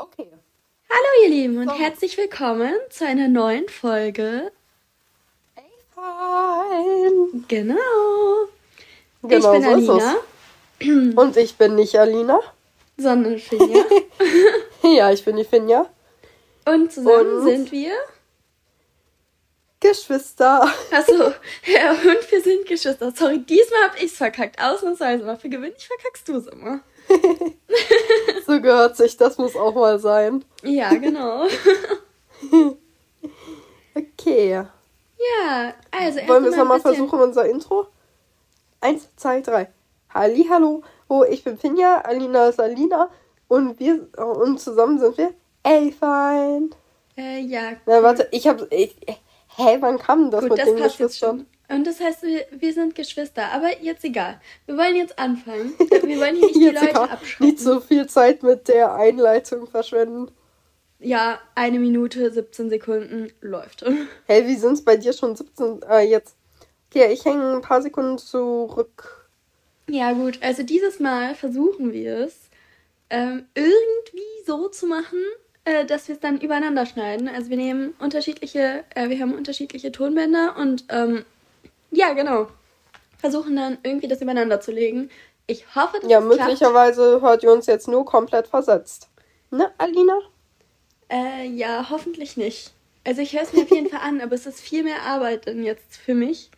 Okay. Hallo ihr Lieben und herzlich willkommen zu einer neuen Folge. Fein. Genau. Genau, ich bin so Alina, es. Und ich bin nicht Alina. sondern Finja. Ja, ich bin die Finja. Und zusammen Und? sind wir. Geschwister. Achso, ja, und wir sind Geschwister. Sorry, diesmal hab ich's verkackt. Ausnahmsweise, aber für gewöhnlich verkackst du's immer. So gehört sich, das muss auch mal sein. Ja, genau. Okay. Ja, also Wollen wir es nochmal versuchen, unser Intro? Eins, zwei, drei. Halli, hallo. Oh, ich bin Finja, Alina ist Alina. Und wir und zusammen sind wir Elfein. Äh, ja. Na, warte, ich hab. Ich, hä, wann kam das Gut, mit das den Geschwistern? Und das heißt, wir, wir sind Geschwister. Aber jetzt egal. Wir wollen jetzt anfangen. Wir wollen hier nicht die Jetzt Leute egal. abschrecken. Nicht so viel Zeit mit der Einleitung verschwenden. Ja, eine Minute, 17 Sekunden läuft. Hey, wie sind's bei dir schon 17? Äh, jetzt. Okay, ich hänge ein paar Sekunden zurück. Ja, gut. Also dieses Mal versuchen wir es ähm, irgendwie so zu machen, äh, dass wir es dann übereinander schneiden. Also wir nehmen unterschiedliche, äh, wir haben unterschiedliche Tonbänder und ähm, ja, genau. Versuchen dann irgendwie das übereinander zu legen. Ich hoffe, dass Ja, es klappt. möglicherweise hört ihr uns jetzt nur komplett versetzt. Ne, Alina? Äh, ja, hoffentlich nicht. Also ich höre es mir auf jeden Fall an, aber es ist viel mehr Arbeit denn jetzt für mich.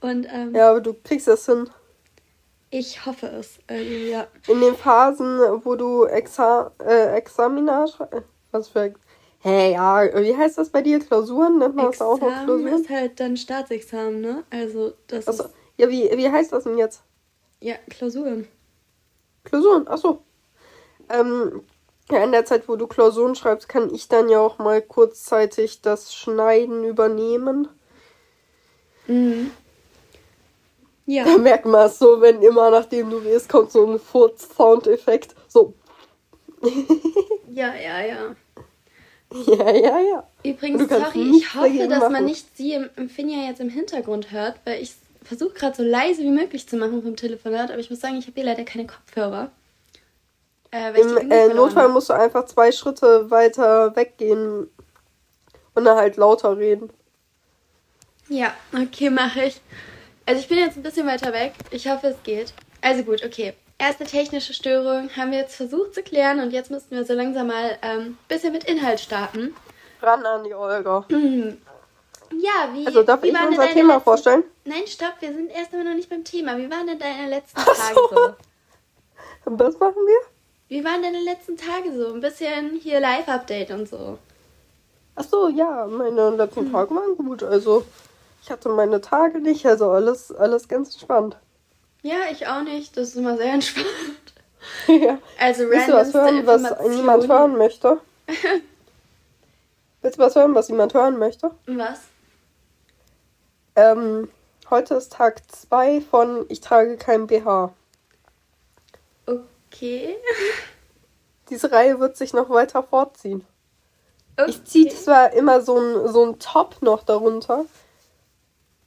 Und ähm, Ja, aber du kriegst das hin. ich hoffe es. Also, ja. In den Phasen, wo du Exa äh, Examina schrei- Was für. Hä, ja, wie heißt das bei dir? Klausuren? Nennt man das auch noch Klausuren? ist halt dann Staatsexamen, ne? Also das Achso. ist Ja, wie, wie heißt das denn jetzt? ja Klausuren. Klausuren, achso. Ähm, ja, in der Zeit, wo du Klausuren schreibst, kann ich dann ja auch mal kurzzeitig das Schneiden übernehmen. Mhm. Ja, Da merkt man es so, wenn immer nachdem du redest, kommt so ein Furz-Soundeffekt. So, ja, ja, ja. ja, ja, ja. Übrigens, sorry, ich hoffe, dass man machen. nicht sie im, im Finja jetzt im Hintergrund hört, weil ich versuche gerade so leise wie möglich zu machen vom Telefonat, aber ich muss sagen, ich habe hier leider keine Kopfhörer. Äh, Im äh, Notfall musst du einfach zwei Schritte weiter weggehen und dann halt lauter reden. Ja, okay, mache ich. Also ich bin jetzt ein bisschen weiter weg. Ich hoffe, es geht. Also gut, okay. Erste technische Störung haben wir jetzt versucht zu klären und jetzt müssten wir so langsam mal ein ähm, bisschen mit Inhalt starten. Ran an die Olga. Ja, wie. Also darf wie ich unser Thema letzten... vorstellen? Nein, stopp, wir sind erst einmal noch nicht beim Thema. Wie waren denn deine letzten Ach Tage so. so? Was machen wir? Wie waren deine letzten Tage so? Ein bisschen hier Live-Update und so. Ach so, ja, meine letzten Tage waren gut. Also ich hatte meine Tage nicht, also alles, alles ganz entspannt. Ja, ich auch nicht. Das ist immer sehr entspannt. ja. Also Willst du was hören, was niemand hören möchte? Willst du was hören, was niemand hören möchte? Was? Ähm, heute ist Tag 2 von Ich trage kein BH. Okay. Diese Reihe wird sich noch weiter fortziehen. okay. Ich ziehe zwar immer so ein, so ein Top noch darunter,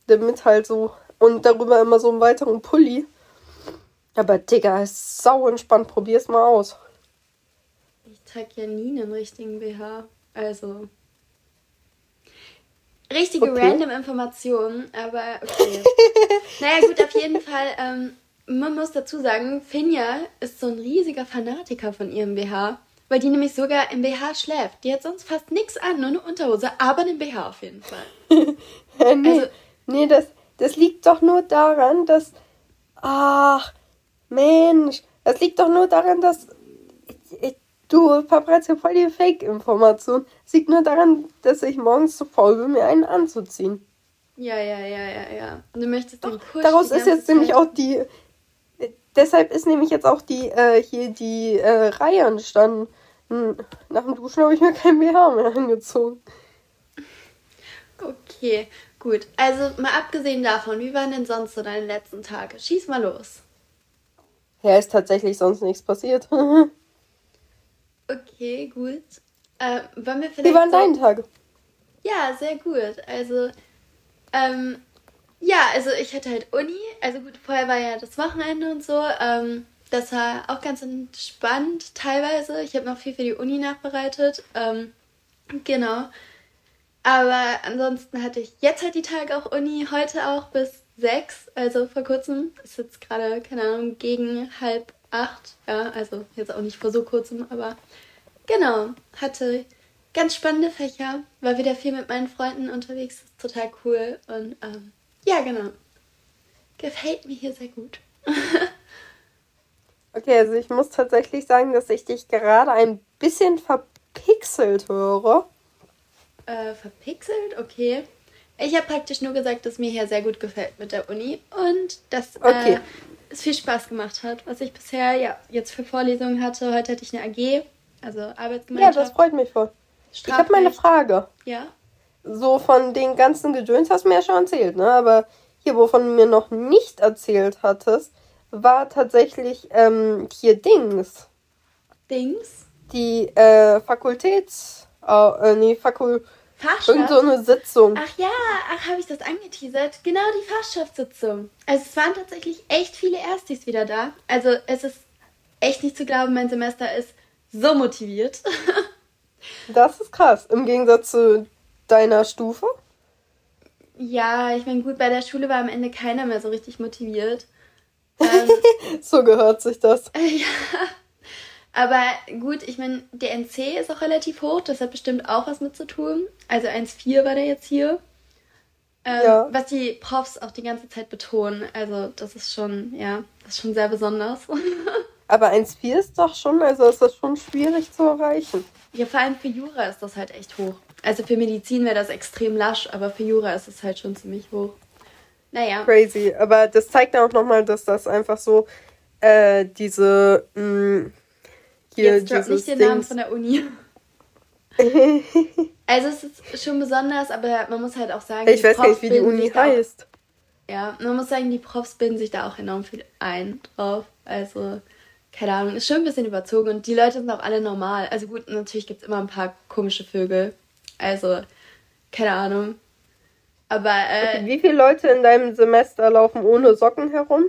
damit halt so, und darüber immer so einen weiteren Pulli. Aber Digga, ist sau entspannt, probier's mal aus. Ich trage ja nie einen richtigen BH. Also. Richtige Okay. random Informationen, aber okay. naja, gut, auf jeden Fall. Ähm, man muss dazu sagen, Finja ist so ein riesiger Fanatiker von ihrem BH, weil die nämlich sogar im BH schläft. Die hat sonst fast nichts an, nur eine Unterhose, aber einen BH auf jeden Fall. Nee, Also- nee das, das liegt doch nur daran, dass. Ach, Mensch, das liegt doch nur daran, dass. Du verbreitest ja voll die Fake-Information. Es liegt nur daran, dass ich morgens zu faul bin, mir einen anzuziehen. Ja, ja, ja, ja, ja. Und du möchtest den Push Daraus ist jetzt nämlich Zeit- auch die. Deshalb ist nämlich jetzt auch die äh, hier die äh, Reihe entstanden. Hm, Nach dem Duschen habe ich mir kein BH mehr angezogen. Okay, gut. Also mal abgesehen davon, wie waren denn sonst so deine letzten Tage? Schieß mal los. Ja, ist tatsächlich sonst nichts passiert. Okay, gut. Äh, wollen wir vielleicht. Wie waren so- deine Tage? Ja, sehr gut. Also, ähm, ja, also ich hatte halt Uni. Also gut, vorher war ja das Wochenende und so. Ähm, das war auch ganz entspannt teilweise. Ich habe noch viel für die Uni nachbereitet. Ähm, genau. Aber ansonsten hatte ich jetzt halt die Tage auch Uni, heute auch bis sechs, also vor kurzem. Ist jetzt gerade, keine Ahnung, gegen halb acht. Ja, also jetzt auch nicht vor so kurzem, aber genau. Hatte ganz spannende Fächer, war wieder viel mit meinen Freunden unterwegs, ist total cool und ähm, ja, genau. Gefällt mir hier sehr gut. okay, also ich muss tatsächlich sagen, dass ich dich gerade ein bisschen verpixelt höre. Äh, verpixelt? Okay. Ich habe praktisch nur gesagt, dass mir hier sehr gut gefällt mit der Uni und dass okay. äh, es viel Spaß gemacht hat, was ich bisher ja jetzt für Vorlesungen hatte. Heute hatte ich eine AG, also Arbeitsgemeinschaft. Ja, das freut mich voll. Ich habe meine Frage. Ja. So von den ganzen Gedöns hast du mir ja schon erzählt, ne? Aber hier, wovon du mir noch nicht erzählt hattest, war tatsächlich ähm, hier Dings. Dings? Die äh, Fakultäts... Äh, nee, Fakul... Fachschaft? Irgend so eine Sitzung. Ach ja, ach, habe ich das angeteasert? Genau, die Fachschaftssitzung. Also es waren tatsächlich echt viele Erstis wieder da. Also es ist echt nicht zu glauben, mein Semester ist so motiviert. das ist krass. Im Gegensatz zu deiner Stufe? Ja, ich meine, gut, bei der Schule war am Ende keiner mehr so richtig motiviert. Ähm, so gehört sich das. ja. Aber gut, ich meine, der NC ist auch relativ hoch, das hat bestimmt auch was mit zu tun. Also 1,4 war der jetzt hier. Ähm, ja. Was die Profs auch die ganze Zeit betonen. Also das ist schon, ja, das ist schon sehr besonders. Aber 1,4 ist doch schon, also ist das schon schwierig zu erreichen. Ja, vor allem für Jura ist das halt echt hoch. Also für Medizin wäre das extrem lasch, aber für Jura ist es halt schon ziemlich hoch. Naja. Crazy. Aber das zeigt auch nochmal, dass das einfach so äh, diese mh, mm, hier Jetzt drop nicht den Dings. Namen von der Uni. also es ist schon besonders, aber man muss halt auch sagen, ich weiß nicht, wie die Uni heißt. Auch, ja, man muss sagen, die Profs binden sich da auch enorm viel ein drauf. Also keine Ahnung, ist schon ein bisschen überzogen und die Leute sind auch alle normal. Also gut, natürlich gibt es immer ein paar komische Vögel. Also, keine Ahnung. Aber, äh, okay, Wie viele Leute in deinem Semester laufen ohne Socken herum?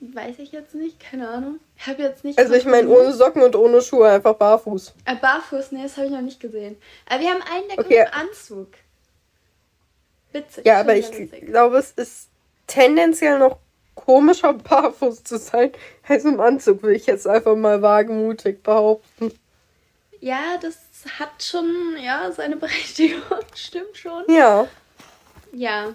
Weiß ich jetzt nicht, keine Ahnung. Ich habe jetzt nicht. Also ich meine ohne Socken und ohne Schuhe, einfach barfuß. Äh, barfuß, nee, das habe ich noch nicht gesehen. Aber wir haben einen, der okay. im Anzug. Witzig. Ja, aber ich witzig. glaube, es ist tendenziell noch komischer, barfuß zu sein, als im Anzug, will ich jetzt einfach mal wagemutig behaupten. Ja, das hat schon, ja, seine Berechtigung, stimmt schon. Ja. Ja.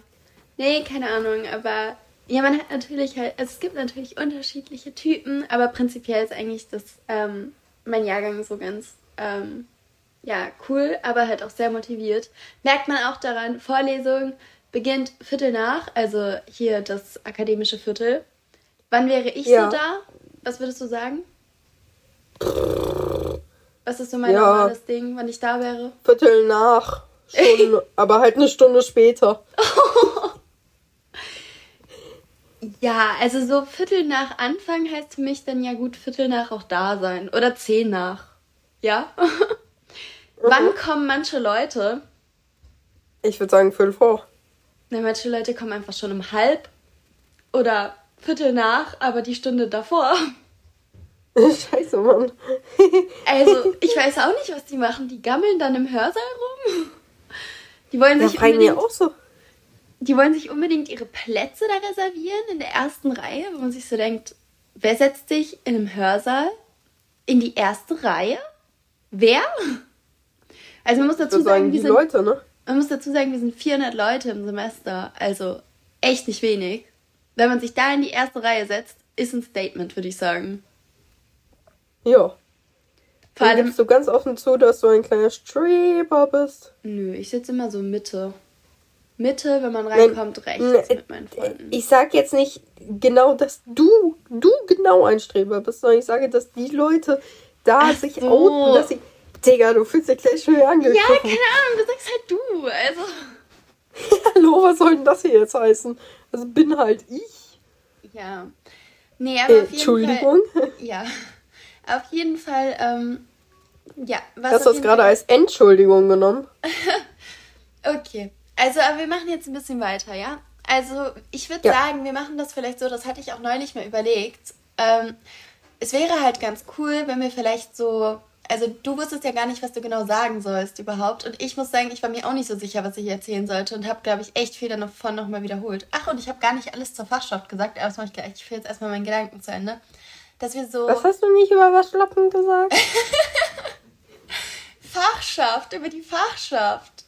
Nee, keine Ahnung, aber ja, man hat natürlich halt, also es gibt natürlich unterschiedliche Typen, aber prinzipiell ist eigentlich das, ähm, mein Jahrgang so ganz, ähm, ja, cool, aber halt auch sehr motiviert. Merkt man auch daran, Vorlesung beginnt Viertel nach, also hier das akademische Viertel. Wann wäre ich ja. so da? Was würdest du sagen? Was ist so mein ja. normales Ding, wann ich da wäre? Viertel nach. Schon, aber halt eine Stunde später. ja, also so Viertel nach Anfang heißt für mich dann ja gut Viertel nach auch da sein. Oder zehn nach. Ja? mhm. Wann kommen manche Leute? Ich würde sagen Viertel vor. Na, manche Leute kommen einfach schon um halb oder Viertel nach, aber die Stunde davor. Scheiße, Mann. also, ich weiß auch nicht, was die machen. Die gammeln dann im Hörsaal rum. Die wollen sich ja, unbedingt, auch so. Die wollen sich unbedingt ihre Plätze da reservieren in der ersten Reihe, wo man sich so denkt, wer setzt sich in einem Hörsaal in die erste Reihe? Wer? Also man muss dazu sagen, die sind, Leute, ne? Man muss dazu sagen, wir sind 400 Leute im Semester, also echt nicht wenig. Wenn man sich da in die erste Reihe setzt, ist ein Statement, würde ich sagen. Ja. Vor allem gibst du ganz offen zu, dass du ein kleiner Streber bist. Nö, ich sitze immer so Mitte. Mitte, wenn man reinkommt, Nein, rechts mit meinen Freunden. Ich sag jetzt nicht genau, dass du, du genau ein Streber bist, sondern ich sage, dass die Leute da Ach sich so. outen, dass sie. Digga, du fühlst dich gleich schon angegriffen. Ja, keine Ahnung, du sagst halt du. Also. Hallo, was soll denn das hier jetzt heißen? Also bin halt ich. Ja. Nee, aber äh, auf jeden Entschuldigung. Fall, ja. Auf jeden Fall, ähm, ja. Was Hast du das gerade als Entschuldigung genommen? okay. Also, aber wir machen jetzt ein bisschen weiter, ja? Also, ich würde ja. sagen, wir machen das vielleicht so, das hatte ich auch neulich mal überlegt. Ähm, es wäre halt ganz cool, wenn wir vielleicht so. Also du wusstest ja gar nicht, was du genau sagen sollst überhaupt. Und ich muss sagen, ich war mir auch nicht so sicher, was ich erzählen sollte und habe, glaube ich, echt viel davon nochmal wiederholt. Ach, und ich habe gar nicht alles zur Fachschaft gesagt, aber das mache ich gleich. Ich führe jetzt erstmal meinen Gedanken zu Ende. Dass wir so. Was hast du nicht über Waschlappen gesagt? Fachschaft, über die Fachschaft.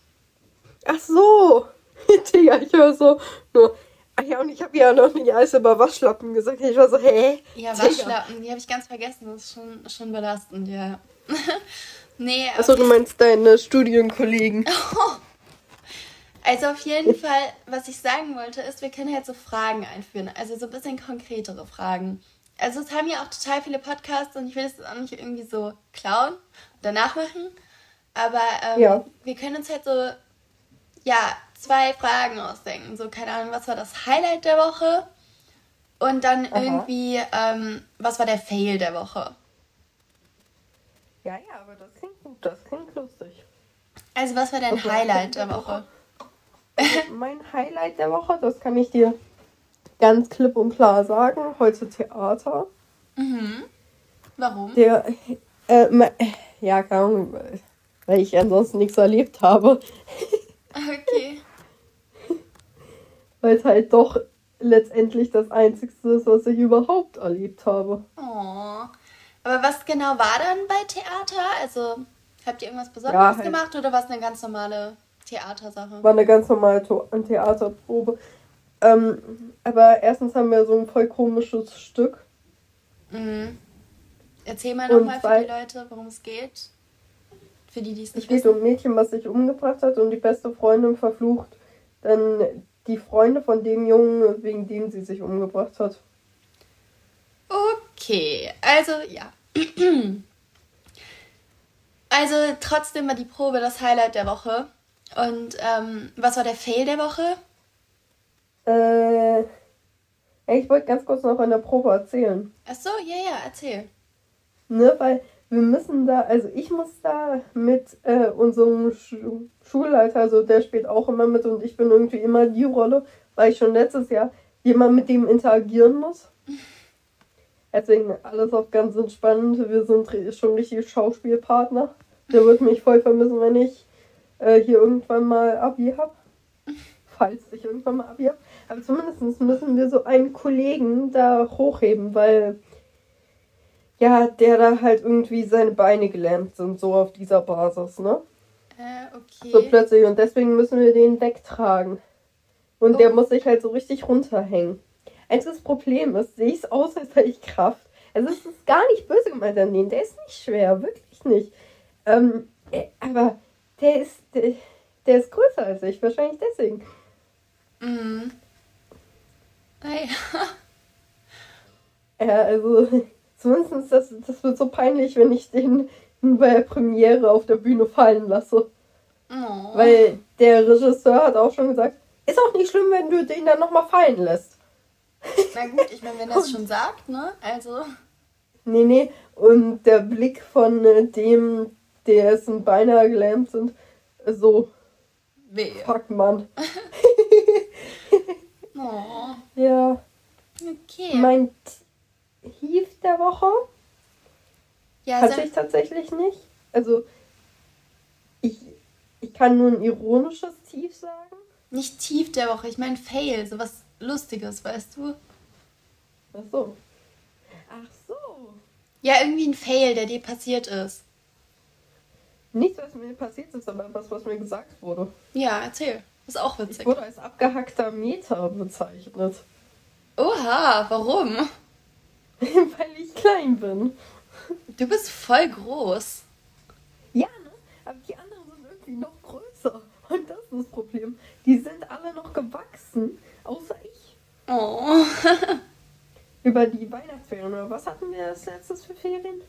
Ach so. Digga, ich höre so nur. Ach ja, und ich habe ja noch nicht alles über Waschlappen gesagt. Ich war so, hä? Ja, Digga. Waschlappen, die habe ich ganz vergessen. Das ist schon, schon belastend, ja. nee, Achso, auf du meinst deine Studienkollegen. Also auf jeden Fall, was ich sagen wollte, ist, wir können halt so Fragen einführen. Also so ein bisschen konkretere Fragen. Also es haben ja auch total viele Podcasts und ich will das auch nicht irgendwie so klauen oder nachmachen. Aber ähm, Ja. wir können uns halt so, ja, zwei Fragen ausdenken. So, keine Ahnung, was war das Highlight der Woche? Und dann Aha. irgendwie, ähm, was war der Fail der Woche? Ja, ja, aber das klingt gut. Das klingt lustig. Also was war dein Okay. Highlight der Woche? Mein Highlight der Woche, das kann ich dir ganz klipp und klar sagen. Heute Theater. Mhm. Warum? Der, äh, ja, keine Ahnung, weil ich ansonsten nichts erlebt habe. Okay. Weil es halt doch letztendlich das Einzigste ist, was ich überhaupt erlebt habe. Oh. Aber was genau war dann bei Theater? Also, habt ihr irgendwas Besonderes Ja, halt. gemacht oder war es eine ganz normale Theatersache? War eine ganz normale Theaterprobe. Ähm, aber erstens haben wir so ein voll komisches Stück. Mhm. Erzähl mal nochmal für die Leute, worum es geht. Für die, die es Es nicht geht wissen. um ein Mädchen, was sich umgebracht hat und die beste Freundin verflucht dann die Freunde von dem Jungen, wegen dem sie sich umgebracht hat. Okay, also ja. Also trotzdem war die Probe das Highlight der Woche. Und ähm, was war der Fail der Woche? Äh, ich wollte ganz kurz noch in der Probe erzählen. Ach so, ja, ja, erzähl. Ne, weil wir müssen da, also ich muss da mit äh, unserem Schu Schulleiter, also der spielt auch immer mit und ich bin irgendwie immer die Rolle, weil ich schon letztes Jahr jemand mit dem interagieren muss. Deswegen alles auch ganz entspannt. Wir sind schon richtige Schauspielpartner. Der wird mich voll vermissen, wenn ich äh, hier irgendwann mal Abi hab. Falls ich irgendwann mal Abi hab. Aber zumindest müssen wir so einen Kollegen da hochheben, weil ja, der da halt irgendwie seine Beine gelähmt sind, so auf dieser Basis, ne? Äh, okay. So plötzlich. Und deswegen müssen wir den wegtragen. Und Oh. der muss sich halt so richtig runterhängen. Einziges Problem ist, sehe ich es aus, als hätte ich Kraft. Also es ist gar nicht böse gemeint an den. Der ist nicht schwer, wirklich nicht. Ähm, äh, aber der ist, der, der ist größer als ich, wahrscheinlich deswegen. Mhm. Naja. Ja, also zumindest das, das wird so peinlich, wenn ich den bei der Premiere auf der Bühne fallen lasse. Oh. Weil der Regisseur hat auch schon gesagt, ist auch nicht schlimm, wenn du den dann nochmal fallen lässt. Na gut, ich meine, wenn er es schon sagt, ne? Also. Nee, nee. Und der Blick von äh, dem, dessen Beine gelähmt sind, so, Weh. fuck, Mann. Oh. Ja, Okay. mein Tief der Woche ja, hatte ich tatsächlich nicht. Also, ich, ich kann nur ein ironisches Tief sagen. nicht tief der Woche, ich meine Fail, sowas Lustiges, weißt du? Ach so. Ach so. Ja, irgendwie ein Fail, der dir passiert ist. Nichts, was mir passiert ist, aber was, was mir gesagt wurde. Ja, erzähl. Ist auch Ich witzig. wurde als abgehackter Meter bezeichnet. Oha, warum? Weil ich klein bin. Du bist voll groß. Ja, ne? Aber die anderen sind irgendwie noch größer. Und das ist das Problem. Die sind alle noch gewachsen. Außer ich. Oh. Über die Weihnachtsferien. Oder was hatten wir als letztes für Ferien?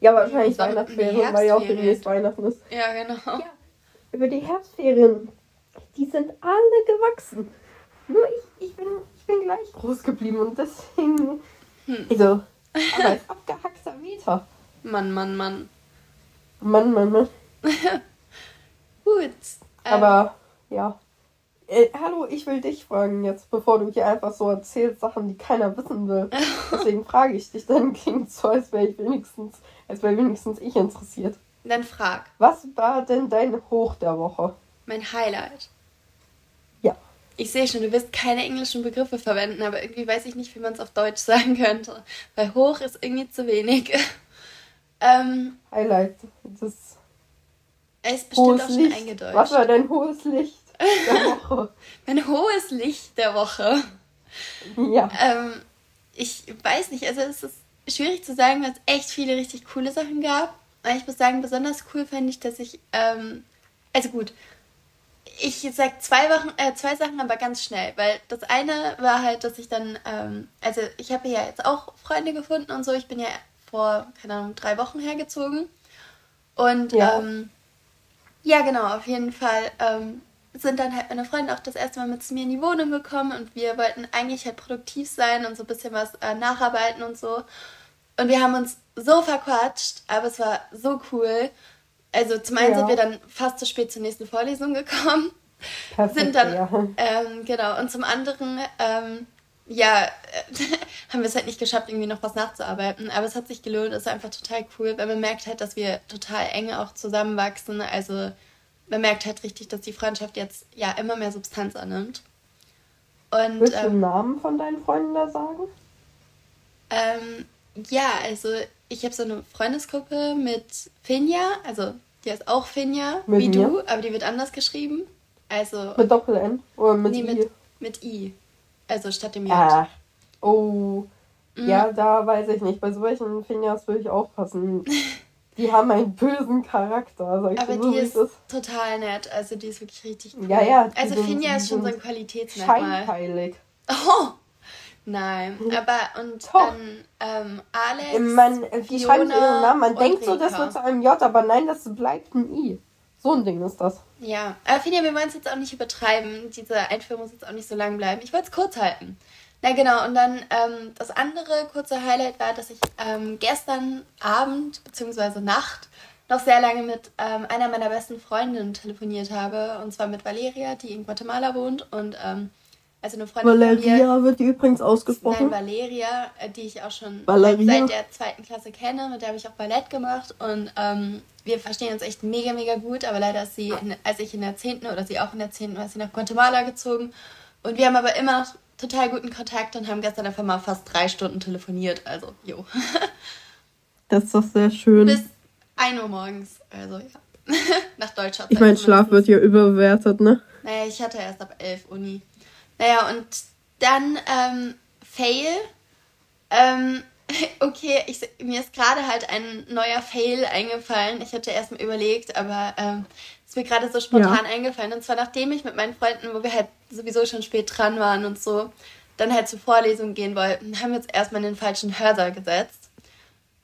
Ja, wahrscheinlich waren Weihnachtsferien, weil ja auch demnächst Weihnachten ist. Ja, genau. Ja, über die Herbstferien. Die sind alle gewachsen. Nur ich, ich, bin, ich bin gleich groß geblieben und deswegen. Hm. Also, aber als abgehackter Meter. Mann, Mann, Mann. Mann, Mann, Mann. Gut. Ähm, Aber ja, Äh, hallo, ich will dich fragen jetzt, bevor du hier einfach so erzählst Sachen, die keiner wissen will. Deswegen frage ich dich, dann klingt so, als wäre ich wenigstens, als wäre wenigstens ich interessiert. Dann frag. Was war denn dein Hoch der Woche? Mein Highlight. Ich sehe schon, du wirst keine englischen Begriffe verwenden, aber irgendwie weiß ich nicht, wie man es auf Deutsch sagen könnte. Weil hoch ist irgendwie zu wenig. ähm, Highlight, das ist bestimmt auch schon Licht. eingedeutscht. Was war dein hohes Licht der Woche? Mein hohes Licht der Woche. ja. Ähm, ich weiß nicht, also es ist schwierig zu sagen, weil es echt viele richtig coole Sachen gab. Aber ich muss sagen, besonders cool fand ich, dass ich, ähm, also gut, ich sag zwei Wochen, äh, zwei Sachen, aber ganz schnell, weil das eine war halt, dass ich dann, ähm, also ich habe ja jetzt auch Freunde gefunden und so. Ich bin ja vor, keine Ahnung, drei Wochen hergezogen. Und Ja. ähm, ja, genau, auf jeden Fall ähm, sind dann halt meine Freunde auch das erste Mal mit zu mir in die Wohnung gekommen und wir wollten eigentlich halt produktiv sein und so ein bisschen was äh, nacharbeiten und so. Und wir haben uns so verquatscht, aber es war so cool. Also zum einen Ja. sind wir dann fast zu spät zur nächsten Vorlesung gekommen. Perfekt, sind dann, ja. ähm, genau, und zum anderen, ähm, ja, haben wir es halt nicht geschafft, irgendwie noch was nachzuarbeiten. Aber es hat sich gelohnt, es ist einfach total cool, weil man merkt halt, dass wir total eng auch zusammenwachsen. Also man merkt halt richtig, dass die Freundschaft jetzt ja immer mehr Substanz annimmt. Und Willst du den ähm, Namen von deinen Freunden da sagen? ähm, ja, also ich habe so eine Freundesgruppe mit Finja, also die heißt auch Finja, Mit wie mir? du, aber die wird anders geschrieben. Also Mit Doppel-N oder mit nee, I? mit, mit I. Also statt dem J. Ah. Oh. Mhm. Ja, da weiß ich nicht. Bei solchen Finjas würde ich aufpassen. Die haben einen bösen Charakter, sag ich Aber so, die ist ist. total nett. Also die ist wirklich richtig cool. Ja, ja, Also Finja ist schon so ein Qualitätsmerkmal. Scheinheilig. Oh! Nein. Aber und Doch. dann ähm, Alex. Man, die Fiona schreiben ihren Namen. Man denkt so, das Rika. wird zu einem J, aber nein, das bleibt ein I. So ein Ding ist das. Ja, aber Finja, wir wollen es jetzt auch nicht übertreiben. Diese Einführung muss jetzt auch nicht so lang bleiben. Ich wollte es kurz halten. Na genau, und dann ähm, das andere kurze Highlight war, dass ich ähm, gestern Abend bzw. Nacht noch sehr lange mit ähm, einer meiner besten Freundinnen telefoniert habe. Und zwar mit Valeria, die in Guatemala wohnt. Und ähm, also eine Freundin von mir. Valeria wird die übrigens Nein, ausgesprochen. Valeria, äh, die ich auch schon Valeria? seit der zweiten Klasse kenne, mit der habe ich auch Ballett gemacht und ähm, wir verstehen uns echt mega, mega gut, aber leider ist sie, in, als ich in der 10. oder sie auch in der 10. war sie nach Guatemala gezogen und wir haben aber immer noch total guten Kontakt und haben gestern einfach mal fast drei Stunden telefoniert, also jo. Das ist doch sehr schön. Bis 1 Uhr morgens, also ja. nach deutscher Zeit. ich meine, Schlaf wird ja überbewertet, ne? Naja, ich hatte erst ab 11 Uni. Naja, und dann ähm, Fail. Ähm, okay, ich, mir ist gerade halt ein neuer Fail eingefallen. Ich hatte erst mal überlegt, aber ähm, ist mir gerade so spontan eingefallen. Und zwar nachdem ich mit meinen Freunden, wo wir halt sowieso schon spät dran waren und so, dann halt zur Vorlesung gehen wollten, haben wir uns erstmal in den falschen Hörsaal gesetzt.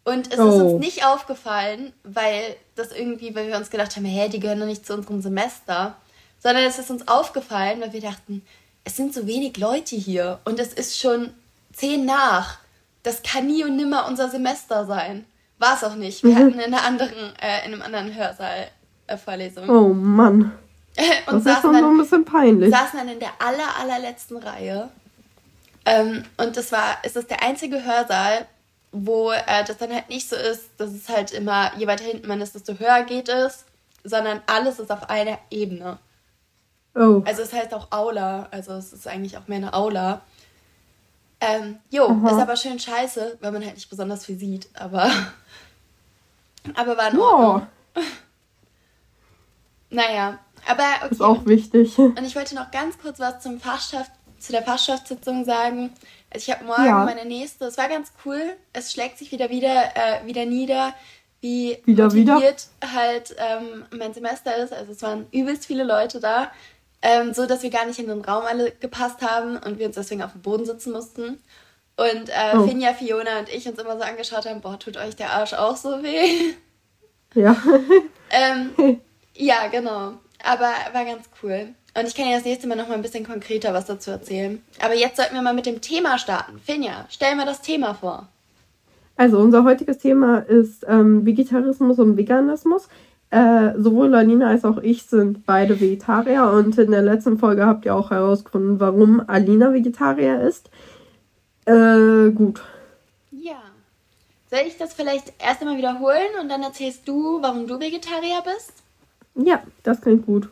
Und es ist Oh. uns nicht aufgefallen, weil das irgendwie, weil wir uns gedacht haben, hä, die gehören doch nicht zu unserem Semester. Sondern es ist uns aufgefallen, weil wir dachten, es sind so wenig Leute hier und es ist schon zehn nach. Das kann nie und nimmer unser Semester sein. War es auch nicht. Wir Mhm. hatten in einer anderen, äh, in einem anderen Hörsaal äh, Vorlesung. Oh Mann. und Das ist so dann ein bisschen peinlich. saßen dann in der aller, allerletzten Reihe. Ähm, und das war, es ist der einzige Hörsaal, wo äh, das dann halt nicht so ist, dass es halt immer, je weiter hinten man ist, desto höher geht es, sondern alles ist auf einer Ebene. Oh. Also es heißt auch Aula, also es ist eigentlich auch mehr eine Aula. Ähm, jo, Aha. ist aber schön scheiße, weil man halt nicht besonders viel sieht, aber, aber war in Ja, Ordnung. Naja, aber okay. ist auch wichtig. Und ich wollte noch ganz kurz was zum Fachschaft, zu der Fachschaftssitzung sagen. Also ich habe morgen Ja. meine nächste, es war ganz cool. Es schlägt sich wieder wieder, äh, wieder nieder, wie Wieder, wieder? motiviert halt ähm, mein Semester ist. Also es waren übelst viele Leute da. Ähm, so dass wir gar nicht in den Raum alle gepasst haben und wir uns deswegen auf dem Boden sitzen mussten. Und äh, Oh. Finja, Fiona und ich uns immer so angeschaut haben, boah, tut euch der Arsch auch so weh? Ja. Ähm, ja, genau. Aber war ganz cool. Und ich kann ja das nächste Mal noch mal ein bisschen konkreter was dazu erzählen. Aber jetzt sollten wir mal mit dem Thema starten. Finja, stell mal das Thema vor. Also unser heutiges Thema ist ähm, Vegetarismus und Veganismus. Äh, sowohl Alina als auch ich sind beide Vegetarier und in der letzten Folge habt ihr auch herausgefunden, warum Alina Vegetarier ist. Äh, gut. Ja. Soll ich das vielleicht erst einmal wiederholen und dann erzählst du, warum du Vegetarier bist? Ja, das klingt gut.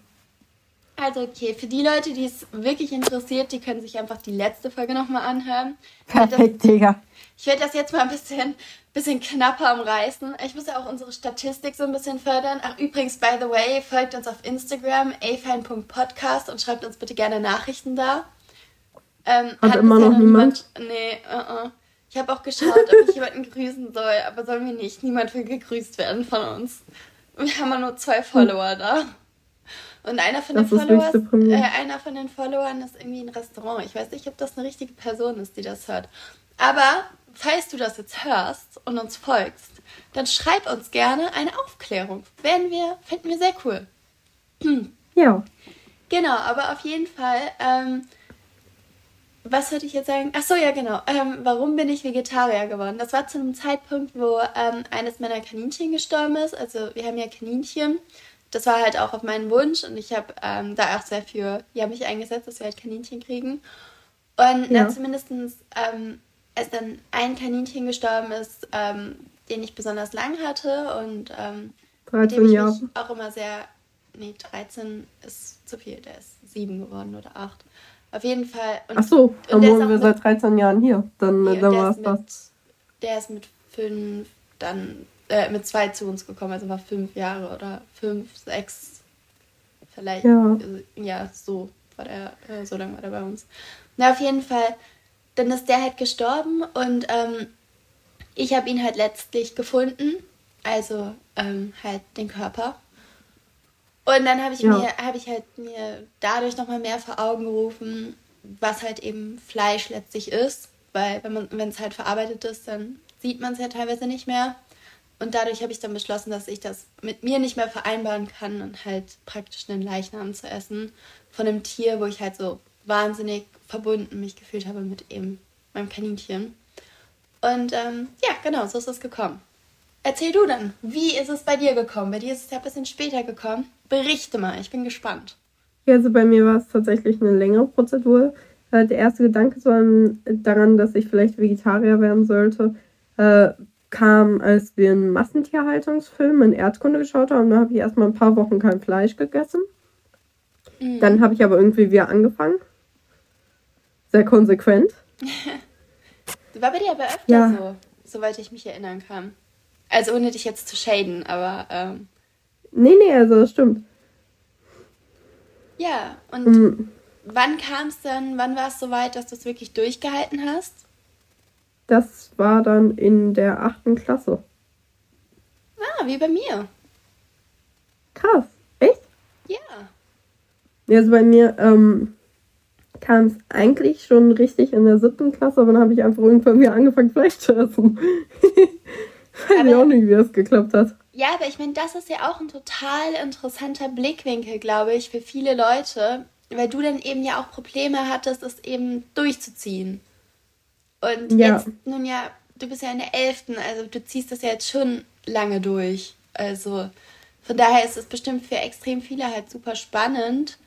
Also okay, für die Leute, die es wirklich interessiert, die können sich einfach die letzte Folge nochmal anhören. Perfekt, Digga. Ich werde das jetzt mal ein bisschen, bisschen knapper umreißen. Ich muss ja auch unsere Statistik so ein bisschen fördern. Ach, übrigens, by the way, folgt uns auf Instagram, afine.podcast und schreibt uns bitte gerne Nachrichten da. Ähm, hat, hat immer noch niemand? niemand? Nee, uh -uh. Ich habe auch geschaut, ob ich jemanden grüßen soll, aber sollen wir nicht. Niemand will gegrüßt werden von uns. Wir haben nur zwei Follower da. Und einer von, den Followers, äh, einer von den Followern ist irgendwie ein Restaurant. Ich weiß nicht, ob das eine richtige Person ist, die das hört. Aber falls du das jetzt hörst und uns folgst, dann schreib uns gerne eine Aufklärung. Werden wir, finden wir sehr cool. Ja. Genau, aber auf jeden Fall, ähm, was würde ich jetzt sagen? Ach so, ja, genau. Ähm, warum bin ich Vegetarier geworden? Das war zu einem Zeitpunkt, wo ähm, eines meiner Kaninchen gestorben ist. Also, wir haben ja Kaninchen das war halt auch auf meinen Wunsch und ich habe ähm, da auch sehr für ja, mich eingesetzt, dass wir halt Kaninchen kriegen. Und ja. zumindest ähm, als dann ein Kaninchen gestorben ist, ähm, den ich besonders lang hatte und ähm, 13 mit dem Jahre. ich auch immer sehr, nee, 13 ist zu viel, der ist 7 geworden oder 8. Auf jeden Fall. Und, Ach so, dann wohnen wir seit 13 Jahren hier. Dann, hier, dann war es das. Der ist mit 5 dann äh, mit zwei zu uns gekommen, also war fünf Jahre oder fünf, sechs, vielleicht. Ja, ja so war der, äh, so lange war der bei uns. Na, auf jeden Fall, dann ist der halt gestorben und ähm, ich habe ihn halt letztlich gefunden, also ähm, halt den Körper. Und dann habe ich ja. mir, habe ich halt mir dadurch nochmal mehr vor Augen gerufen, was halt eben Fleisch letztlich ist, weil wenn man, wenn es halt verarbeitet ist, dann sieht man es ja teilweise nicht mehr. Und dadurch habe ich dann beschlossen, dass ich das mit mir nicht mehr vereinbaren kann und halt praktisch einen Leichnam zu essen von einem Tier, wo ich halt so wahnsinnig verbunden mich gefühlt habe mit eben meinem Kaninchen. Und ähm, ja, genau, so ist es gekommen. Erzähl du dann, wie ist es bei dir gekommen? Bei dir ist es ja ein bisschen später gekommen. Berichte mal, ich bin gespannt. Ja, also bei mir war es tatsächlich eine längere Prozedur. Äh, der erste Gedanke war daran, dass ich vielleicht Vegetarier werden sollte, äh, kam, als wir einen Massentierhaltungsfilm in Erdkunde geschaut haben. Da habe ich erstmal ein paar Wochen kein Fleisch gegessen. Mhm. Dann habe ich aber irgendwie wieder angefangen. Sehr konsequent. War bei dir aber öfter ja. so, soweit ich mich erinnern kann. Also ohne dich jetzt zu shaden, aber. Ähm... Nee, nee, also das stimmt. Ja, und mhm. wann kam es dann, wann war es soweit, dass du es wirklich durchgehalten hast? Das war dann in der achten Klasse. Ah, wie bei mir. Krass. Echt? Ja. Ja, also bei mir ähm, kam es eigentlich schon richtig in der siebten Klasse, aber dann habe ich einfach irgendwann wieder angefangen, Fleisch zu essen. Weiß ich auch nicht, wie das geklappt hat. Ja, aber ich meine, das ist ja auch ein total interessanter Blickwinkel, glaube ich, für viele Leute, weil du dann eben ja auch Probleme hattest, es eben durchzuziehen. Und ja. jetzt, nun ja, du bist ja in der Elften, also du ziehst das ja jetzt schon lange durch. Also von daher ist es bestimmt für extrem viele halt super spannend,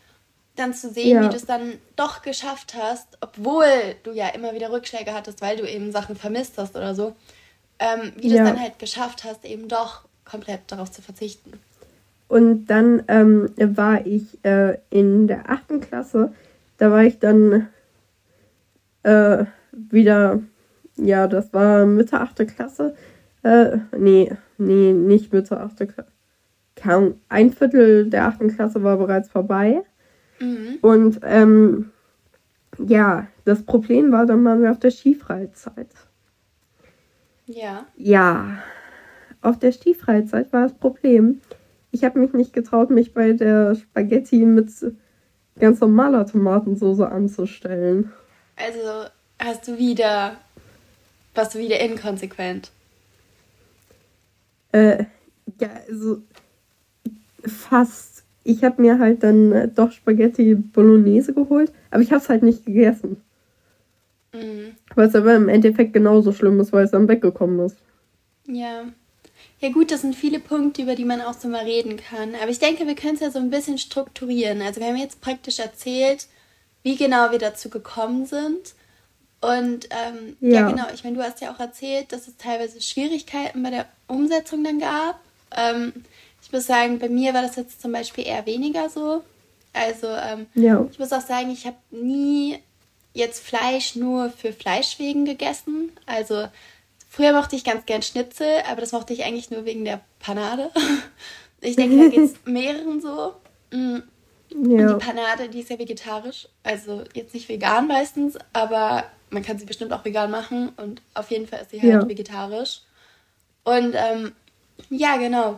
dann zu sehen, ja. wie du es dann doch geschafft hast, obwohl du ja immer wieder Rückschläge hattest, weil du eben Sachen vermisst hast oder so, ähm, wie du es dann halt geschafft hast, eben doch komplett darauf zu verzichten. Und dann ähm, war ich äh, in der achten Klasse, da war ich dann äh, wieder, ja, das war Mitte 8. Klasse. Äh, nee, nee, nicht Mitte 8. Klasse. Ein Viertel der 8. Klasse war bereits vorbei. Mhm. Und ähm, ja, das Problem war, dann waren wir auf der Skifreizeit. Ja. Ja, auf der Skifreizeit war das Problem. Ich habe mich nicht getraut, mich bei der Spaghetti mit ganz normaler Tomatensauce anzustellen. Also hast du wieder, warst du wieder inkonsequent? Äh, ja, also fast. Ich habe mir halt dann äh, doch Spaghetti Bolognese geholt, aber ich habe es halt nicht gegessen. Mhm. Was aber im Endeffekt genauso schlimm ist, weil es dann weggekommen ist. Ja. Ja gut, das sind viele Punkte, über die man auch so mal reden kann. Aber ich denke, wir können es ja so ein bisschen strukturieren. Also wir haben jetzt praktisch erzählt, wie genau wir dazu gekommen sind. Und ähm, ja. ja. genau, ich meine, du hast ja auch erzählt, dass es teilweise Schwierigkeiten bei der Umsetzung dann gab. Ähm, ich muss sagen, bei mir war das jetzt zum Beispiel eher weniger so. Also ähm, ja. ich muss auch sagen, ich habe nie jetzt Fleisch nur für Fleisch wegen gegessen. Also früher mochte ich ganz gern Schnitzel, aber das mochte ich eigentlich nur wegen der Panade. Ich denke, da geht es mehreren so. Mm. Ja. Und die Panade, die ist ja vegetarisch. Also jetzt nicht vegan meistens, aber man kann sie bestimmt auch vegan machen. Und auf jeden Fall ist sie halt ja. vegetarisch. Und ähm, ja, genau.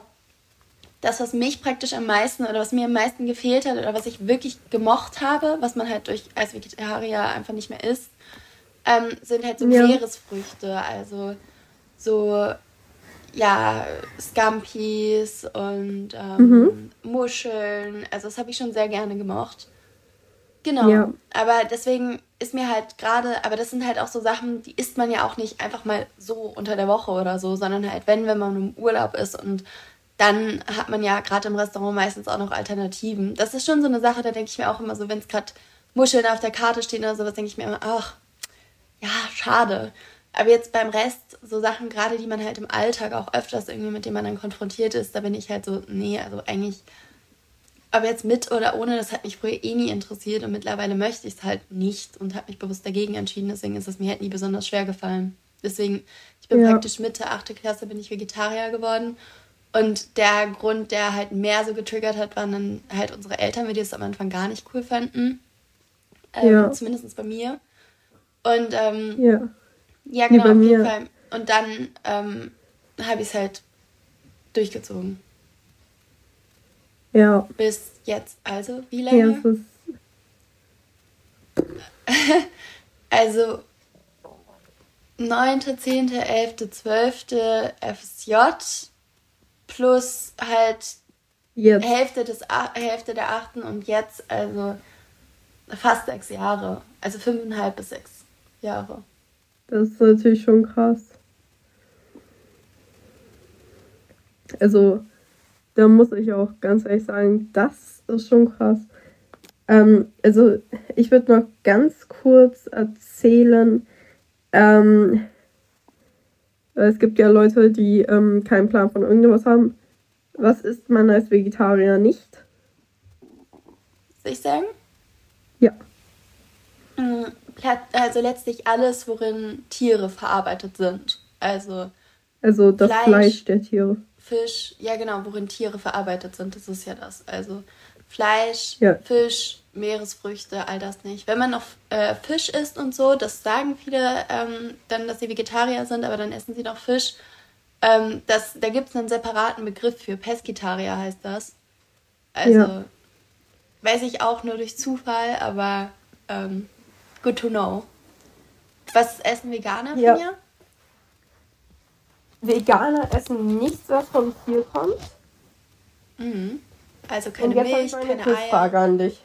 Das, was mich praktisch am meisten oder was mir am meisten gefehlt hat oder was ich wirklich gemocht habe, was man halt durch als Vegetarier einfach nicht mehr isst, ähm, sind halt so ja. Meeresfrüchte. Also so ja, Scampis und ähm, mhm. Muscheln. Also das habe ich schon sehr gerne gemocht. Genau. Ja. Aber deswegen ist mir halt gerade, aber das sind halt auch so Sachen, die isst man ja auch nicht einfach mal so unter der Woche oder so, sondern halt, wenn, wenn man im Urlaub ist und dann hat man ja gerade im Restaurant meistens auch noch Alternativen. Das ist schon so eine Sache, da denke ich mir auch immer so, wenn es gerade Muscheln auf der Karte stehen oder sowas, denke ich mir immer, ach, ja, schade. Aber jetzt beim Rest, so Sachen gerade, die man halt im Alltag auch öfters irgendwie, mit denen man dann konfrontiert ist, da bin ich halt so, nee, also eigentlich, aber jetzt mit oder ohne, das hat mich früher eh nie interessiert und mittlerweile möchte ich es halt nicht und habe mich bewusst dagegen entschieden, deswegen ist es mir halt nie besonders schwer gefallen. Deswegen, ich bin ja. praktisch Mitte, achte Klasse, bin ich Vegetarier geworden. Und der Grund, der halt mehr so getriggert hat, waren dann halt unsere Eltern, weil die es am Anfang gar nicht cool fanden. Ähm, ja. Zumindest bei mir. Und ähm, ja. Ja, genau, auf jeden Fall. Und dann ähm, habe ich es halt durchgezogen. Ja. Bis jetzt. Also, wie lange? Ja, also 9., 10., 11., 12. FSJ plus halt jetzt. Hälfte, des, Hälfte der 8. und jetzt also fast sechs Jahre. Also fünfeinhalb bis sechs Jahre. Das ist natürlich schon krass. Also, da muss ich auch ganz ehrlich sagen, das ist schon krass. Ähm, also, ich würde noch ganz kurz erzählen, ähm, es gibt ja Leute, die ähm, keinen Plan von irgendwas haben. Was isst man als Vegetarier nicht? Soll ich sagen? Ja. Mm, also letztlich alles, worin Tiere verarbeitet sind. Also, also das Fleisch, Fleisch der Tiere. Fisch, ja genau, worin Tiere verarbeitet sind, das ist ja das. Also Fleisch, ja. Fisch, Meeresfrüchte, all das nicht. Wenn man noch äh, Fisch isst und so, das sagen viele ähm, dann, dass sie Vegetarier sind, aber dann essen sie noch Fisch. Ähm, das, da gibt es einen separaten Begriff für, Pesketarier heißt das. Also, ja. weiß ich auch nur durch Zufall, aber ähm, Good to know. Was essen Veganer ja. von Veganer essen nichts, was vom Tier kommt. Mhm. Also keine Und jetzt Milch, ich keine Eier. Frage an dich.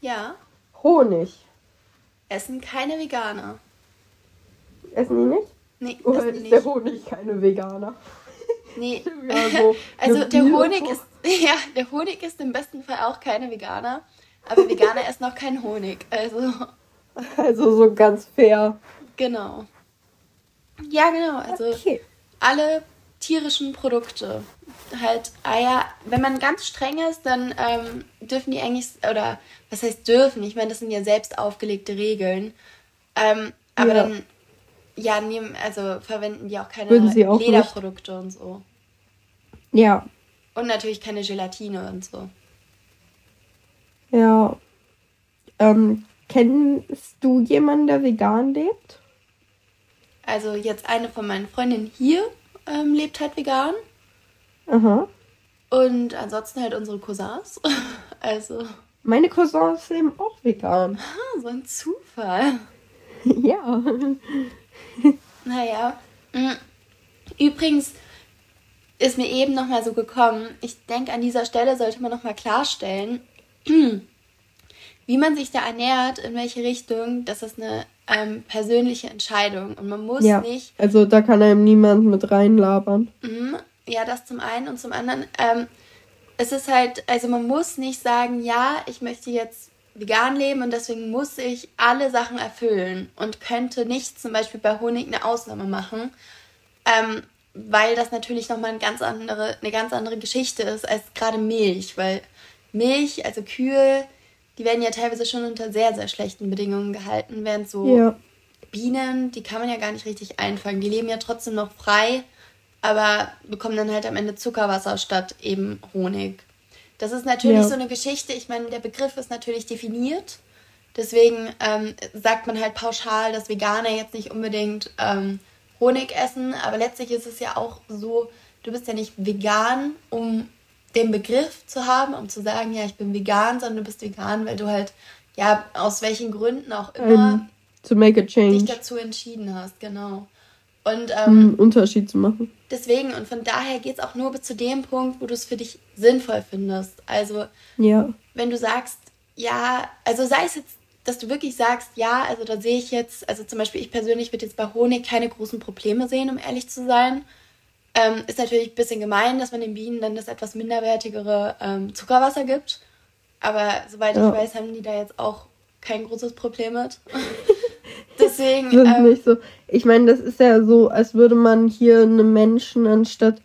Ja. Honig. Essen keine Veganer. Essen die nicht? Nee, Oder ist nicht. der Honig keine Veganer? Nee. also, also der Honig ist ja, der Honig ist im besten Fall auch keine Veganer, aber Veganer essen auch keinen Honig. Also Also so ganz fair. Genau. Ja, genau. Also okay. alle tierischen Produkte. Halt Eier. Wenn man ganz streng ist, dann ähm, dürfen die eigentlich, oder was heißt dürfen? Ich meine, das sind ja selbst aufgelegte Regeln. Ähm, aber ja. dann, ja, nehmen, also verwenden die auch keine auch Lederprodukte nicht. und so. Ja. Und natürlich keine Gelatine und so. Ja. Ähm, Kennst du jemanden, der vegan lebt? Also jetzt eine von meinen Freundinnen hier ähm, lebt halt vegan. Aha. Und ansonsten halt unsere Cousins. also. Meine Cousins leben auch vegan. Ah, so ein Zufall. ja. naja. Mm. Übrigens ist mir eben nochmal so gekommen, ich denke, an dieser Stelle sollte man nochmal klarstellen, wie man sich da ernährt, in welche Richtung, das ist eine ähm, persönliche Entscheidung. Und man muss ja, nicht. Also da kann einem niemand mit reinlabern. Ja, das zum einen und zum anderen, ähm, es ist halt, also man muss nicht sagen, ja, ich möchte jetzt vegan leben und deswegen muss ich alle Sachen erfüllen und könnte nicht zum Beispiel bei Honig eine Ausnahme machen, ähm, weil das natürlich nochmal eine ganz andere, eine ganz andere Geschichte ist als gerade Milch, weil Milch, also Kühe, die werden ja teilweise schon unter sehr, sehr schlechten Bedingungen gehalten, während so ja. Bienen, die kann man ja gar nicht richtig einfangen. Die leben ja trotzdem noch frei, aber bekommen dann halt am Ende Zuckerwasser statt eben Honig. Das ist natürlich ja. so eine Geschichte. Ich meine, der Begriff ist natürlich definiert. Deswegen ähm, sagt man halt pauschal, dass Veganer jetzt nicht unbedingt ähm, Honig essen. Aber letztlich ist es ja auch so, du bist ja nicht vegan, um den Begriff zu haben, um zu sagen, ja, ich bin vegan, sondern du bist vegan, weil du halt, ja, aus welchen Gründen auch immer um, to make a change. dich dazu entschieden hast, genau. Und ähm, einen Unterschied zu machen. Deswegen, und von daher geht es auch nur bis zu dem Punkt, wo du es für dich sinnvoll findest. Also, ja. wenn du sagst, ja, also sei es jetzt, dass du wirklich sagst, ja, also da sehe ich jetzt, also zum Beispiel ich persönlich würde jetzt bei Honig keine großen Probleme sehen, um ehrlich zu sein. Ähm, ist natürlich ein bisschen gemein, dass man den Bienen dann das etwas minderwertigere ähm, Zuckerwasser gibt. Aber soweit ja. ich weiß, haben die da jetzt auch kein großes Problem mit. Deswegen. Ähm, nicht so. Ich meine, das ist ja so, als würde man hier einem Menschen anstatt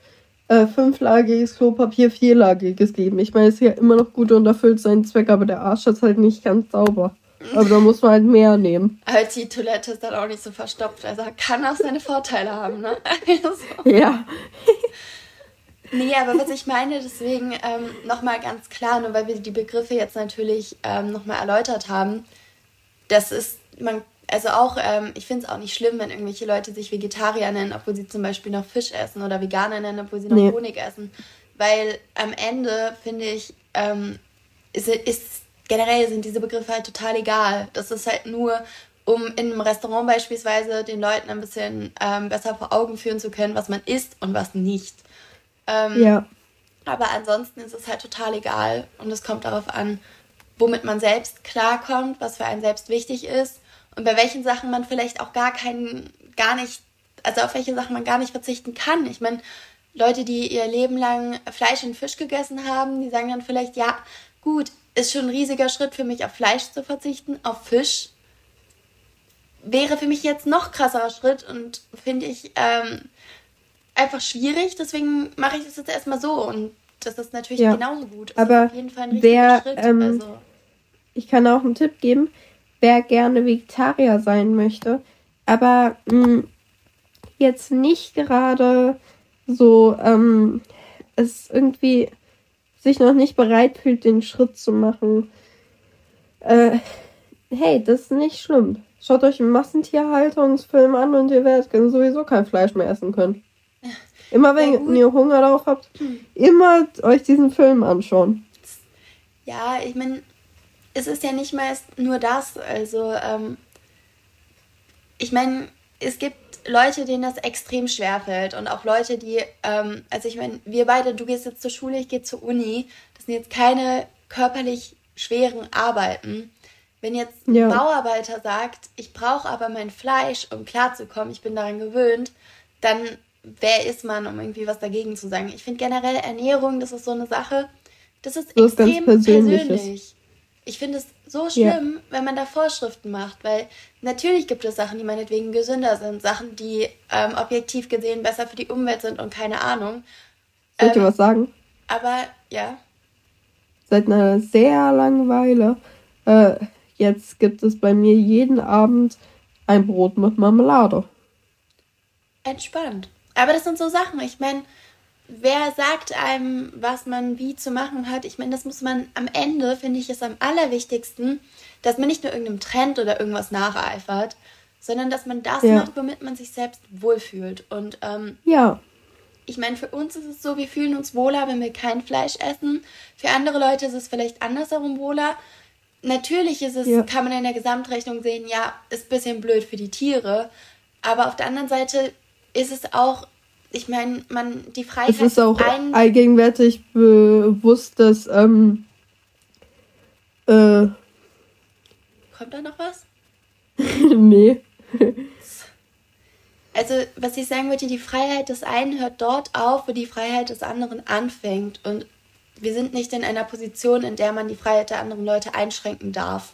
äh, fünflagiges Klopapier vierlagiges geben. Ich meine, es ist ja immer noch gut und erfüllt seinen Zweck, aber der Arsch ist halt nicht ganz sauber. Aber da muss man halt mehr nehmen. Halt, die Toilette ist dann auch nicht so verstopft. Also kann auch seine Vorteile haben, ne? Also. Ja. nee, aber was ich meine, deswegen ähm, nochmal ganz klar, nur weil wir die Begriffe jetzt natürlich ähm, nochmal erläutert haben, das ist, man also auch, ähm, ich finde es auch nicht schlimm, wenn irgendwelche Leute sich Vegetarier nennen, obwohl sie zum Beispiel noch Fisch essen oder Veganer nennen, obwohl sie noch nee. Honig essen. Weil am Ende finde ich, ähm, ist, ist, generell sind diese Begriffe halt total egal. Das ist halt nur, um in einem Restaurant beispielsweise den Leuten ein bisschen ähm, besser vor Augen führen zu können, was man isst und was nicht. Ähm, ja. Aber ansonsten ist es halt total egal und es kommt darauf an, womit man selbst klarkommt, was für einen selbst wichtig ist und bei welchen Sachen man vielleicht auch gar keinen, gar nicht, also auf welche Sachen man gar nicht verzichten kann. Ich meine, Leute, die ihr Leben lang Fleisch und Fisch gegessen haben, die sagen dann vielleicht, ja, gut, ist schon ein riesiger Schritt für mich, auf Fleisch zu verzichten, auf Fisch wäre für mich jetzt noch krasserer Schritt und finde ich ähm, einfach schwierig. Deswegen mache ich das jetzt erstmal so und das ist natürlich ja, genauso gut. Das aber auf jeden Fall ein wer, Schritt. Ähm, also. Ich kann auch einen Tipp geben wer gerne Vegetarier sein möchte, aber mh, hm, jetzt nicht gerade so ähm, es irgendwie sich noch nicht bereit fühlt, den Schritt zu machen. Äh, hey, das ist nicht schlimm. Schaut euch einen Massentierhaltungsfilm an und ihr werdet sowieso kein Fleisch mehr essen können. Immer wenn ja, ihr Hunger darauf habt, immer euch diesen Film anschauen. Ja, ich meine, es ist ja nicht mal nur das. Also, ähm, ich meine, es gibt Leute, denen das extrem schwer fällt und auch Leute, die, ähm, also ich meine, wir beide, du gehst jetzt zur Schule, ich gehe zur Uni, das sind jetzt keine körperlich schweren Arbeiten. Wenn jetzt ja. ein Bauarbeiter sagt, ich brauche aber mein Fleisch, um klarzukommen, ich bin daran gewöhnt, dann wer ist man, um irgendwie was dagegen zu sagen? Ich finde generell Ernährung, das ist so eine Sache, das ist das extrem persönlich ich finde es so schlimm, ja. wenn man da Vorschriften macht, weil natürlich gibt es Sachen, die meinetwegen gesünder sind, Sachen, die ähm, objektiv gesehen besser für die Umwelt sind und keine Ahnung. Soll ich ähm, dir was sagen? Aber ja. Seit einer sehr langen Weile, äh, jetzt gibt es bei mir jeden Abend ein Brot mit Marmelade. Entspannt. Aber das sind so Sachen, ich meine, wer sagt einem, was man wie zu machen hat? Ich meine, das muss man am Ende, finde ich, ist am allerwichtigsten, dass man nicht nur irgendeinem Trend oder irgendwas nacheifert, sondern dass man das ja. macht, womit man sich selbst wohlfühlt. Und ähm, ja. Ich meine, für uns ist es so, wir fühlen uns wohler, wenn wir kein Fleisch essen. Für andere Leute ist es vielleicht andersherum wohler. Natürlich ist es, ja. kann man in der Gesamtrechnung sehen, ja, ist ein bisschen blöd für die Tiere. Aber auf der anderen Seite ist es auch ich meine, man die Freiheit. Es ist auch ein allgegenwärtig bewusst, dass ähm, äh, kommt da noch was? nee. also was ich sagen wollte, die Freiheit des einen hört dort auf, wo die Freiheit des anderen anfängt. Und wir sind nicht in einer Position, in der man die Freiheit der anderen Leute einschränken darf.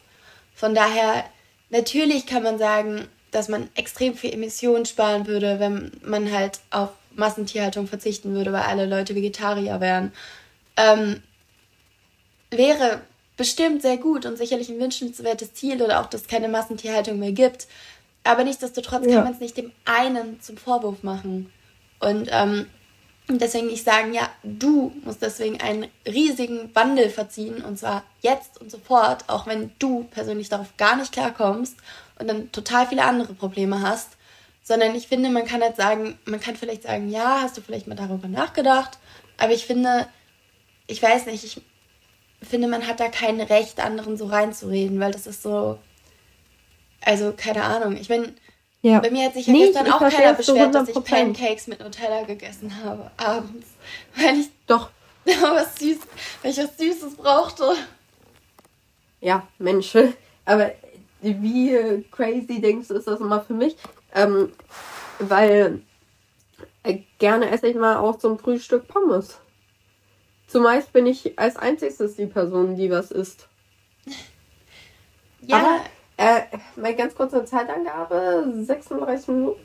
Von daher, natürlich kann man sagen, dass man extrem viel Emissionen sparen würde, wenn man halt auf Massentierhaltung verzichten würde, weil alle Leute Vegetarier wären. Ähm, wäre bestimmt sehr gut und sicherlich ein wünschenswertes Ziel oder auch, dass es keine Massentierhaltung mehr gibt. Aber nichtsdestotrotz ja. kann man es nicht dem einen zum Vorwurf machen. Und ähm, deswegen ich sagen, ja, du musst deswegen einen riesigen Wandel verziehen und zwar jetzt und sofort, auch wenn du persönlich darauf gar nicht klarkommst und dann total viele andere Probleme hast. Sondern ich finde, man kann halt sagen, man kann vielleicht sagen, ja, hast du vielleicht mal darüber nachgedacht, aber ich finde, ich weiß nicht, ich finde, man hat da kein Recht, anderen so reinzureden, weil das ist so, also keine Ahnung. Ich bin, ja. bei mir hat sich ja nee, gestern auch keiner beschwert, dass ich Pancakes mit Nutella gegessen habe, abends. Weil ich doch was süß, weil ich was Süßes brauchte. Ja, Mensch. Aber wie crazy denkst du, ist das immer für mich? Ähm, weil äh, gerne esse ich mal auch zum Frühstück Pommes. Zumeist bin ich als einziges die Person, die was isst. Ja. Aber, äh, mal ganz kurze Zeitangabe, 36 Minuten.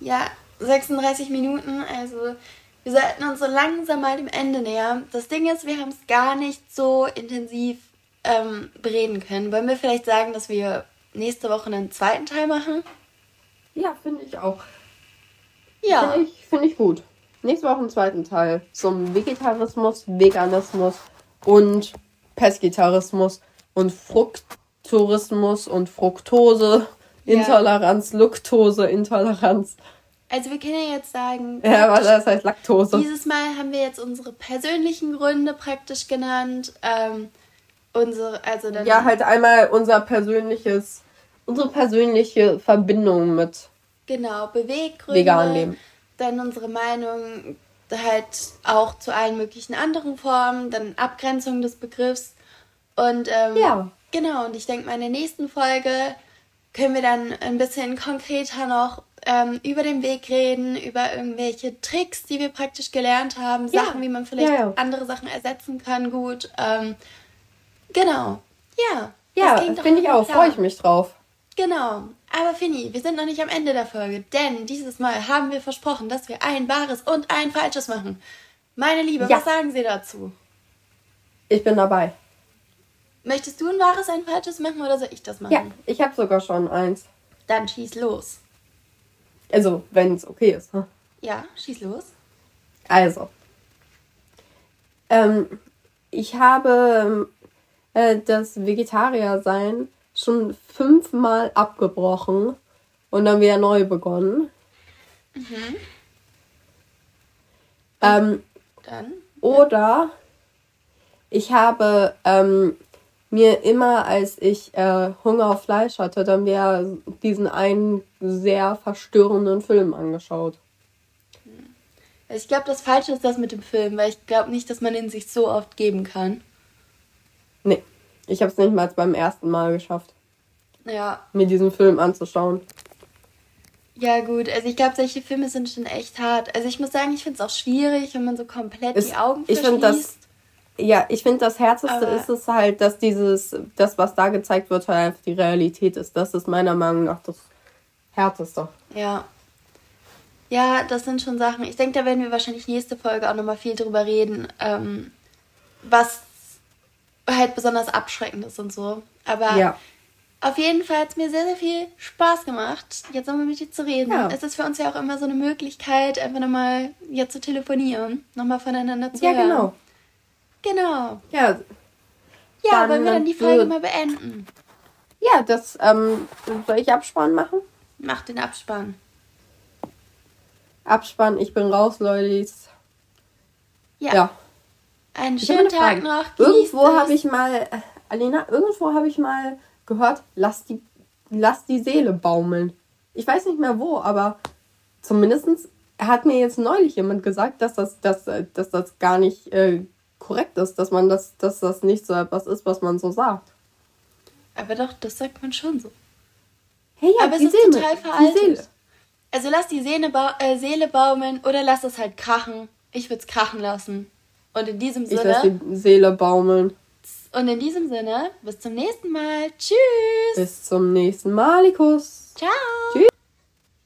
Ja, 36 Minuten, also wir sollten uns so langsam mal dem Ende nähern. Das Ding ist, wir haben es gar nicht so intensiv ähm, bereden können. Wollen wir vielleicht sagen, dass wir nächste Woche einen zweiten Teil machen? Ja, finde ich auch. Ja. Finde ich, find ich gut. Nächste Woche einen zweiten Teil zum Vegetarismus, Veganismus und Pesketarismus und Frukttourismus und Fructose, Intoleranz, ja. Luktose, Intoleranz. Also wir können ja jetzt sagen. Ja, aber das heißt Laktose. Dieses Mal haben wir jetzt unsere persönlichen Gründe praktisch genannt. Ähm, unsere, also dann. Ja, halt einmal unser persönliches, unsere persönliche Verbindung mit. Genau, Beweggründe. Vegan leben. Dann unsere Meinung halt auch zu allen möglichen anderen Formen, dann Abgrenzung des Begriffs. Und ähm, ja. genau, und ich denke mal, in der nächsten Folge können wir dann ein bisschen konkreter noch ähm, über den Weg reden, über irgendwelche Tricks, die wir praktisch gelernt haben, ja. Sachen, wie man vielleicht ja, andere Sachen ersetzen kann, gut. Ähm, genau. Ja. Ja, finde ich auch. Freue ich mich drauf. Genau. Aber Finny, wir sind noch nicht am Ende der Folge, denn dieses Mal haben wir versprochen, dass wir ein wahres und ein falsches machen. Meine Liebe, was sagen Sie dazu? Ich bin dabei. Möchtest du ein wahres, ein falsches machen oder soll ich das machen? Ja, ich habe sogar schon eins. Dann schieß los. Also, wenn es okay ist. Hm? Ja, schieß los. Also. Ähm, ich habe äh, das Vegetarier-Sein schon fünfmal abgebrochen und dann wieder neu begonnen. Mhm. Ähm, dann? Oder ich habe ähm, mir immer, als ich äh, Hunger auf Fleisch hatte, dann wieder diesen einen sehr verstörenden Film angeschaut. Ich glaube, das Falsche ist das mit dem Film, weil ich glaube nicht, dass man ihn sich so oft geben kann. Nee, ich habe es nicht mal beim ersten Mal geschafft. Ja. Mir diesen Film anzuschauen. Ja, gut. Also, ich glaube, solche Filme sind schon echt hart. Also, ich muss sagen, ich finde es auch schwierig, wenn man so komplett es, die Augen ich verschließt. Das, ja, ich finde, das Härteste Aber ist es halt, dass dieses, das, was da gezeigt wird, halt einfach die Realität ist. Das ist meiner Meinung nach das Härteste. Ja. Ja, das sind schon Sachen. Ich denke, da werden wir wahrscheinlich nächste Folge auch nochmal viel drüber reden, ähm, was halt besonders abschreckend ist und so. Aber ja. Auf jeden Fall hat es mir sehr, sehr viel Spaß gemacht, jetzt nochmal mit dir zu reden. Ja. Es ist für uns ja auch immer so eine Möglichkeit, einfach nochmal jetzt zu telefonieren, nochmal voneinander zu ja, hören. Ja, genau. Genau. Ja. Ja, wollen wir dann die Folge mal beenden? Ja, das, ähm, soll ich Abspann machen? Mach den Abspann. Abspann, ich bin raus, Leute. Ja. ja. Einen schönen Tag noch. Irgendwo habe ich mal, äh, Alena, irgendwo habe ich mal gehört, lass die, lass die Seele baumeln. Ich weiß nicht mehr wo, aber zumindest hat mir jetzt neulich jemand gesagt, dass das, dass, dass das gar nicht äh, korrekt ist, dass man das, dass das nicht so etwas ist, was man so sagt. Aber doch, das sagt man schon so. Hey, ja, aber es ist Seele, total veraltet. Also lass die Seele, ba äh, Seele baumeln oder lass es halt krachen. Ich würde es krachen lassen. Und in diesem Ich Sinne. lasse die Seele baumeln. Und in diesem Sinne, bis zum nächsten Mal. Tschüss. Bis zum nächsten Malikus. Ciao. Tschüss.